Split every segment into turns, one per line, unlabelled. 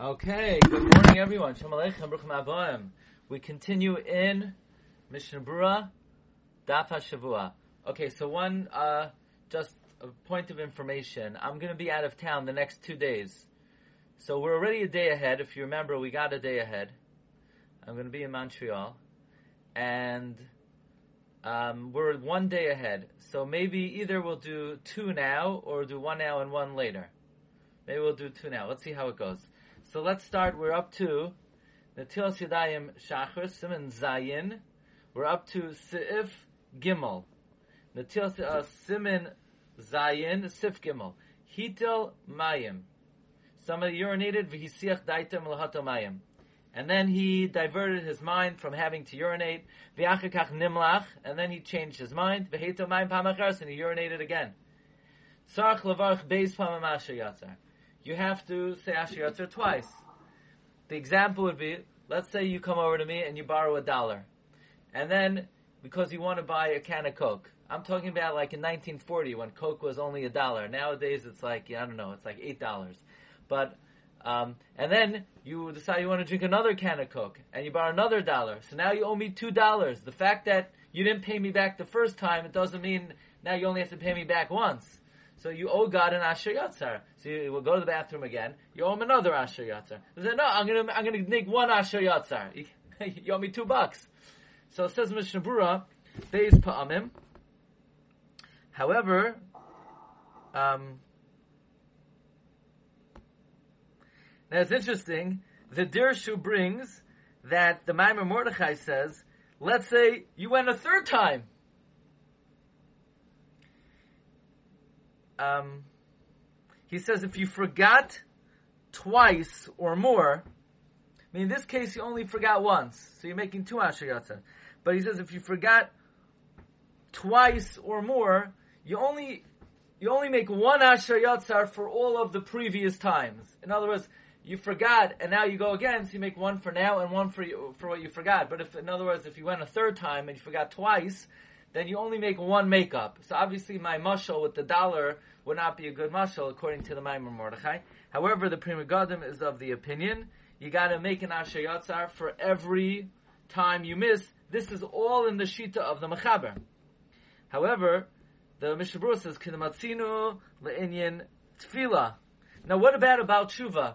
Okay, good morning everyone. Shalom Aleichem, Baruch Aboim. We continue in Mishnah Brura, Daf HaShavua. Okay, so one, uh, just a point of information. I'm going to be out of town the next two days. So we're already a day ahead. If you remember, we got a day ahead. I'm going to be in Montreal. And um, we're one day ahead. So maybe either we'll do two now or do one now and one later. Maybe we'll do two now. Let's see how it goes. So let's start. We're up to Natilas Yadayim Shachar Simon Zayin. We're up to Seif Gimel. Natilas uh, Simon Zayin Sif Gimel. Hitel Mayim. Somebody urinated v'hisiach daitem lahato mayim. And then he diverted his mind from having to urinate. V'achakach nimlach. And then he changed his mind. V'heto mayim pamachars. And he urinated again. Tzarch levarch beis pamamasha yatzar you have to say Asher Yotzer twice. The example would be, let's say you come over to me and you borrow a dollar. And then, because you want to buy a can of Coke, I'm talking about like in 1940 when Coke was only a dollar. Nowadays it's like, I don't know, it's like $8. But, um, and then you decide you want to drink another can of Coke and you borrow another dollar. So now you owe me $2. The fact that you didn't pay me back the first time, it doesn't mean now you only have to pay me back once. So you owe God an Asher Yatzar. So you will go to the bathroom again. You owe him another Asher Yatzar. He said, no, I'm gonna, I'm gonna make one Asher Yatzar. You, you owe me two bucks. So it says Mishnah Brura, Beis Pa'amim. However, um, now it's interesting, the Dirshu brings that the Ma'amar Mordechai says, let's say you went a third time. Um, he says if you forgot twice or more, I mean, in this case, you only forgot once, so you're making two Asher Yatzar. But he says if you forgot twice or more, you only you only make one Asher Yatzar for all of the previous times. In other words, you forgot, and now you go again, so you make one for now and one for for what you forgot. But if, in other words, if you went a third time and you forgot twice, then you only make one makeup. So obviously my mushal with the dollar would not be a good mushal according to the Ma'amar Mordechai. However, the Pri Megadim is of the opinion you got to make an Asher Yatzar for every time you miss. This is all in the Shita of the Mechaber. However, the Mishabur says, Kinamatzinu le'inyan tefillah. Now what about about tshuva?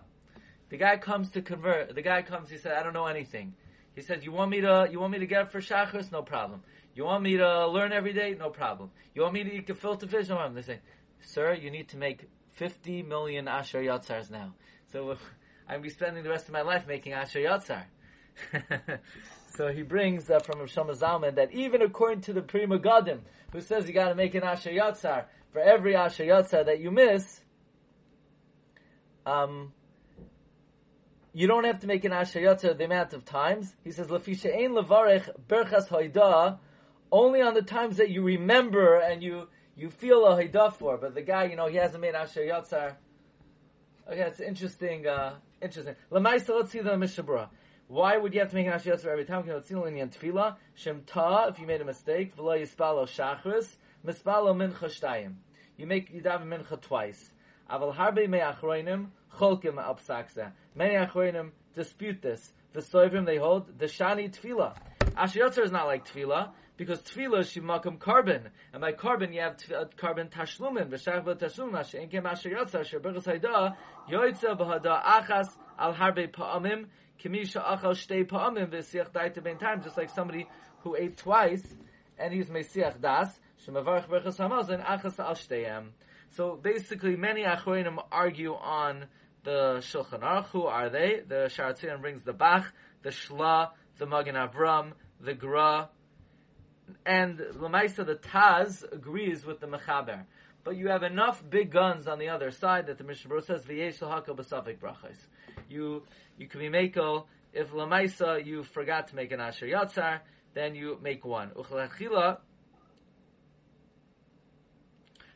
The guy comes to convert. The guy comes, he said, I don't know anything. He said, you want me to, you want me to get for shachris? No problem. You want me to learn every day? No problem. You want me to eat gefilte fish? No problem. They say, sir, you need to make 50 million Asher Yatzars now. So I'm be spending the rest of my life making Asher Yatzar. so he brings uh, from Shama Zalman that even according to the Pri Megadim, who says you got to make an Asher Yatzar for every Asher Yatzar that you miss, um, you don't have to make an Asher Yatzar the amount of times. He says, Lafisha ein levarech berchas hoidah only on the times that you remember and you you feel a haidah for. But the guy, you know, he hasn't made Asher Yatzar. Okay, it's interesting. Uh, interesting. Let's see the Mishabura. Why would you have to make an Asher Yatzar every time? Tefillah, Shem Ta, if you made a mistake, V'lo Yispalo Shachris, Mispalo Mincha Shtayim. You make Yidav Mincha twice. Aval Harbe Me'achroinim, Cholkim Apsaksa. Many Achroinim dispute this. The Soivim, they hold, the Shani Tefillah. Asher Yatzar is not like Tefillah because tefillah shimakam carbon, and by carbon you have uh, carbon tashlumin v'shach tashlumin asher enkem asher yatzar asher hayda yoytza b'hada achas al harbe pa'amim kimisha achal shtei pa'amim v'siach daita ben time just like somebody who ate twice and he's mesiach das shemavarach berchas hamazon achas al shteiam. So basically, many achroinim argue on the Shulchan Aruch. Who are they? The Sha'ar HaTziyun brings the Bach, the Shla, the Magen Avram, the Gra, and Lamaisa the Taz agrees with the Mechaber. But you have enough big guns on the other side that the Mishnah says v'yesh l'hakol b'safik brachos. You you can be makel if Lamaisa you forgot to make an asher yatzar, then you make one. Uchlachila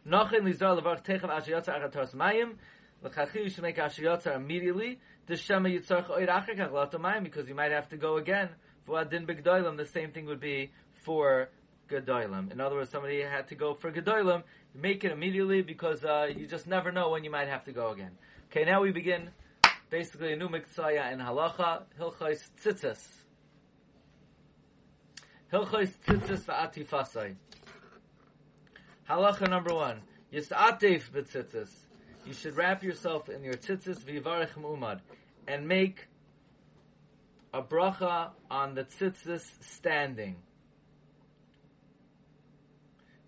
Nochin lizar levarch techav asher yatzar achatos mayim. L'chachil you should make asher yatzar immediately. The shema yitzarch oir achakach mayim because you might have to go again. For adin b'gdoilim, the same thing would be for Gedolim. In other words, somebody had to go for Gedolim, make it immediately because uh, you just never know when you might have to go again. Okay, now we begin basically a new mitzvah in halacha, hilchos tzitzis. Hilchos tzitzis va'atifasai. Halacha number one. Yis'atif b'tzitzis. You should wrap yourself in your tzitzis v'yivarech mu'umad and make a bracha on the tzitzis standing.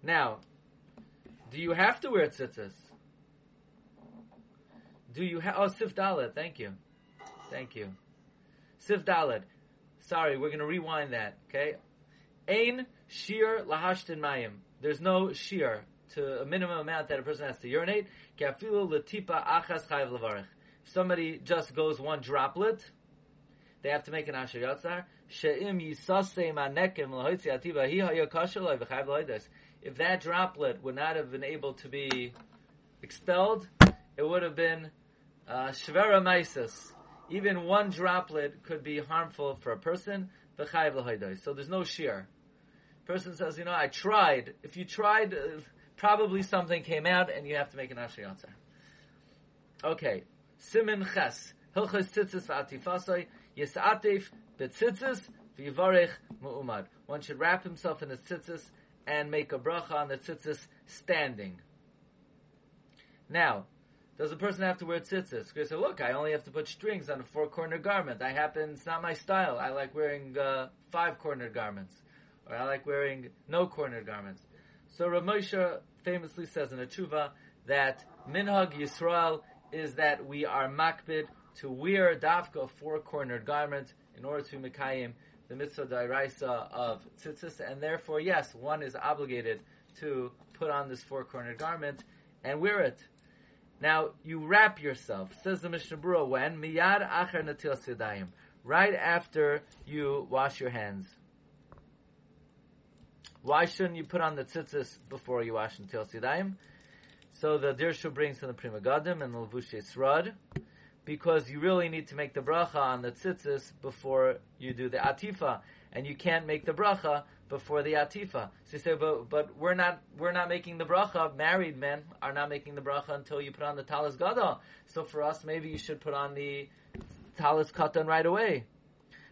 Now, do you have to wear tzitzis? Do you have? Oh, Sif Dalet. Thank you, thank you. Sif Dalet. Sorry, we're going to rewind that. Okay. Ain shir lahashtin mayim. There's no shir to a minimum amount that a person has to urinate. Kafilu letipa achas chayv levarich. If somebody just goes one droplet, they have to make an asher yatzar. If that droplet would not have been able to be expelled, it would have been uh, shvera maisis. Even one droplet could be harmful for a person. So there's no shear. Person says, you know, I tried. If you tried, uh, probably something came out, and you have to make an asher. Okay, simin ches tzitzis yisatif betzitzis v'yivarech mu'umad. One should wrap himself in his tzitzis and make a bracha on the tzitzis standing. Now, does a person have to wear tzitzis? Because say, look, I only have to put strings on a four-cornered garment. I happen, it's not my style. I like wearing uh, five-cornered garments. Or I like wearing no-cornered garments. So Rav famously says in a tshuva that minhag Yisrael is that we are makbid to wear a dafka a four-cornered garment in order to mekayim the mitzvah dairaisa of tzitzis, and therefore, yes, one is obligated to put on this four-cornered garment and wear it. Now, you wrap yourself, says the Mishnah Berurah, when? Miyad acher natil sidayim. Right after you wash your hands. Why shouldn't you put on the tzitzis before you wash until sidayim? So the Dirshu brings from the Pri Megadim and the Levushei Serad, because you really need to make the bracha on the tzitzis before you do the atifa, and you can't make the bracha before the atifa. So you say, but but we're not we're not making the bracha. Married men are not making the bracha until you put on the talis gadol. So for us, maybe you should put on the talis katan right away.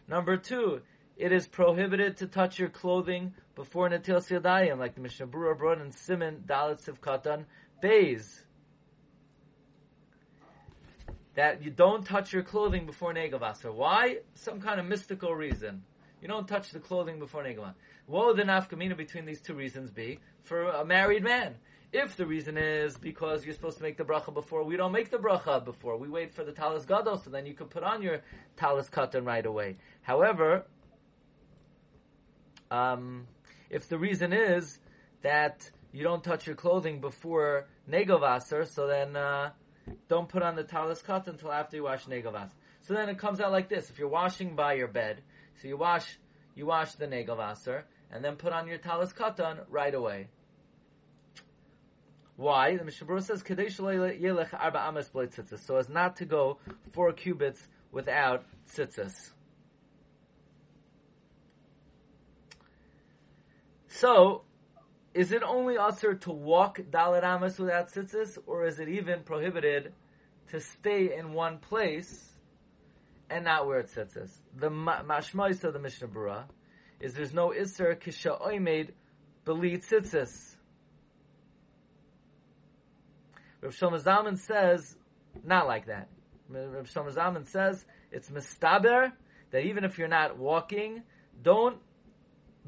Number two, it is prohibited to touch your clothing before Natil Yadayim, like the Mishnah Berurah brought in Simon Dalit Sivkatan Bays. That you don't touch your clothing before Negavasar. Why? Some kind of mystical reason. You don't touch the clothing before Negavasar. What would the nafkamina between these two reasons be for a married man? If the reason is because you're supposed to make the bracha before, we don't make the bracha before. We wait for the talis gadol, so then you can put on your talis katan right away. However, um, if the reason is that you don't touch your clothing before negovasser, so then uh, don't put on the talis katan until after you wash negovasser. So then it comes out like this: if you're washing by your bed, so you wash you wash the negovasser and then put on your talis katan right away. Why? The Mishnah says kadesh yelech arba amas tzitzis, so as not to go four cubits without tzitzis. So, is it only usher to walk dalit amas without tzitzis, or is it even prohibited to stay in one place and not wear tzitzis? The mashmois of the Mishnah Berurah is there's no iser kisha oimed beli tzitzis. Rav Shlomo Zalman says not like that. Rav Shlomo Zalman says it's mistaber that even if you're not walking, don't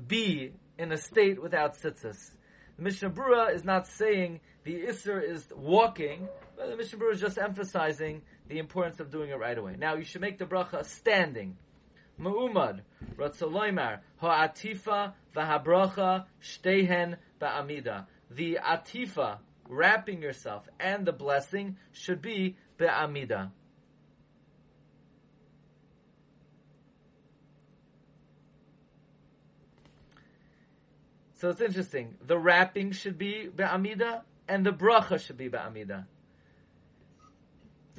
be in a state without tzitzis. The Mishnah Berurah is not saying the Isser is walking, but the Mishnah Berurah is just emphasizing the importance of doing it right away. Now, you should make the bracha standing. Mu'umad, Ratzaloimar, Ha'atifa v'habracha shtehen ba'amida. The atifa, wrapping yourself, and the blessing should be be'amida. So it's interesting. The wrapping should be be'amida, and the bracha should be be'amida.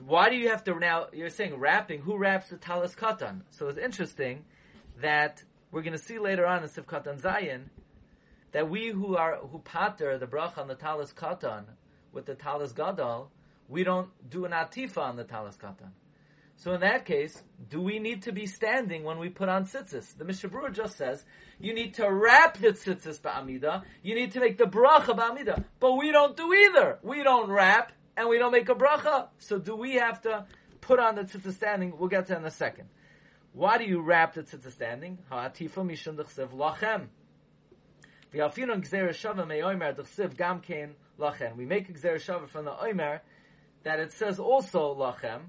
Why do you have to now? You're saying wrapping. Who wraps the talis katan? So it's interesting that we're going to see later on in Sivkatan Zayin that we who are who pater the bracha on the talis katan with the talis gadol, we don't do an atifa on the talis katan. So in that case, do we need to be standing when we put on tzitzis? The Mishnah just says you need to wrap the tzitzis ba'amida. You need to make the bracha ba'amida. But we don't do either. We don't wrap and we don't make a bracha. So do we have to put on the tzitzis standing? We'll get to that in a second. Why do you wrap the tzitzis standing? Ha'atifa mishum d'chsev lachem. V'alfinu gzer shava me'omer d'chsev gam lachem. We make a gzer shava from the omer that it says also lachem.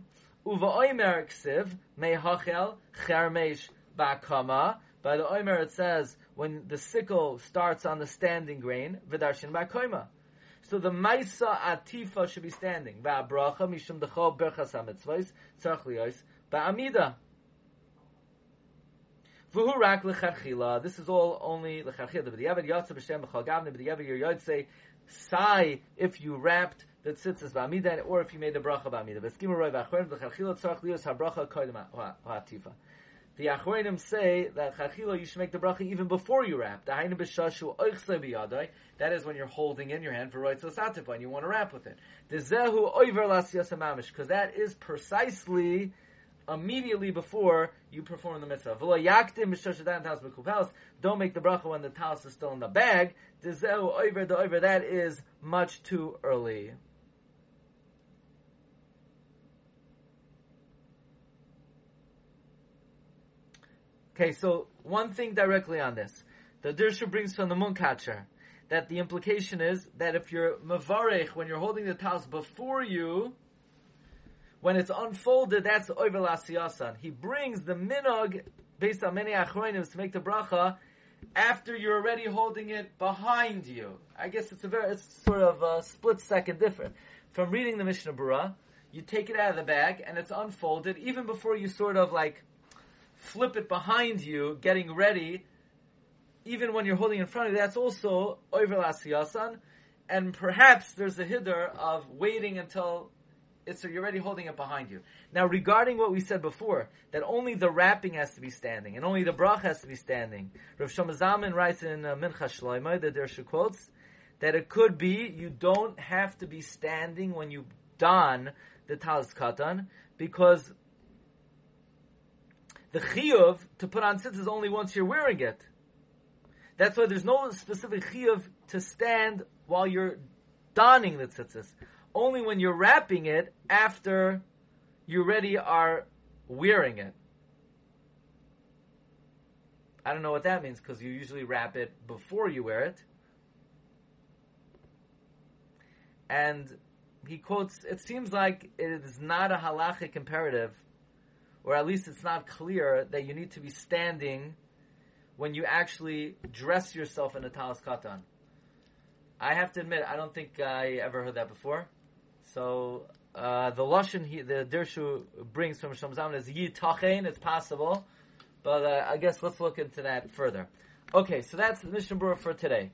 Uva oimer ksiv mehachel chermesh bakama. By the oimer it says when the sickle starts on the standing grain v'darshin bakoma. So the maisa atifa should be standing. Va'bracha mishum dechol berchas hamitzvos tzarch liyos ba'amida. V'hu rak lecharchila. This is all only lecharchila. The Yavad Yotze b'shem b'chal gavne. But the Yavad your say sigh if you wrapped the tzitzis ba'amida, or if you made the bracha ba'amida. But skimu roi v'achronim v'charchila tzarch liyos habracha koydem ha'atifa. The Achronim say that chachila you should make the bracha even before you wrap. That is when you're holding in your hand for right satipa and you want to wrap with it. Because that is precisely immediately before you perform the mitzvah. Don't make the bracha when the talis is still in the bag. That is much too early. Okay, so one thing directly on this. The Dirshu brings from the Munkatcher that the implication is that if you're Mavarech, when you're holding the talis before you, when it's unfolded, that's over Lasiyasan. He brings the minog, based on many achronim, to make the bracha after you're already holding it behind you. I guess it's a very, it's sort of a split second different. From reading the Mishnah Berurah, you take it out of the bag and it's unfolded even before you sort of like flip it behind you, getting ready, even when you're holding in front of you, that's also over Lasiyasan. And perhaps there's a hiddur of waiting until it's you're already holding it behind you. Now, regarding what we said before, that only the wrapping has to be standing and only the brach has to be standing. Rav Shlomo writes in uh, Mincha Shloima, that there she quotes, that it could be you don't have to be standing when you don the talis katan because the chiyuv to put on tzitzis only once you're wearing it. That's why there's no specific chiyuv to stand while you're donning the tzitzis. Only when you're wrapping it after you already are wearing it. I don't know what that means because you usually wrap it before you wear it. And he quotes, it seems like it is not a halachic imperative or at least it's not clear that you need to be standing when you actually dress yourself in a talis katan. I have to admit, I don't think I ever heard that before. So uh, the lashon he, the Dirshu brings from Shamzam is yitachein. It's possible, but uh, I guess let's look into that further. Okay, so that's the Mishnah Berurah for today.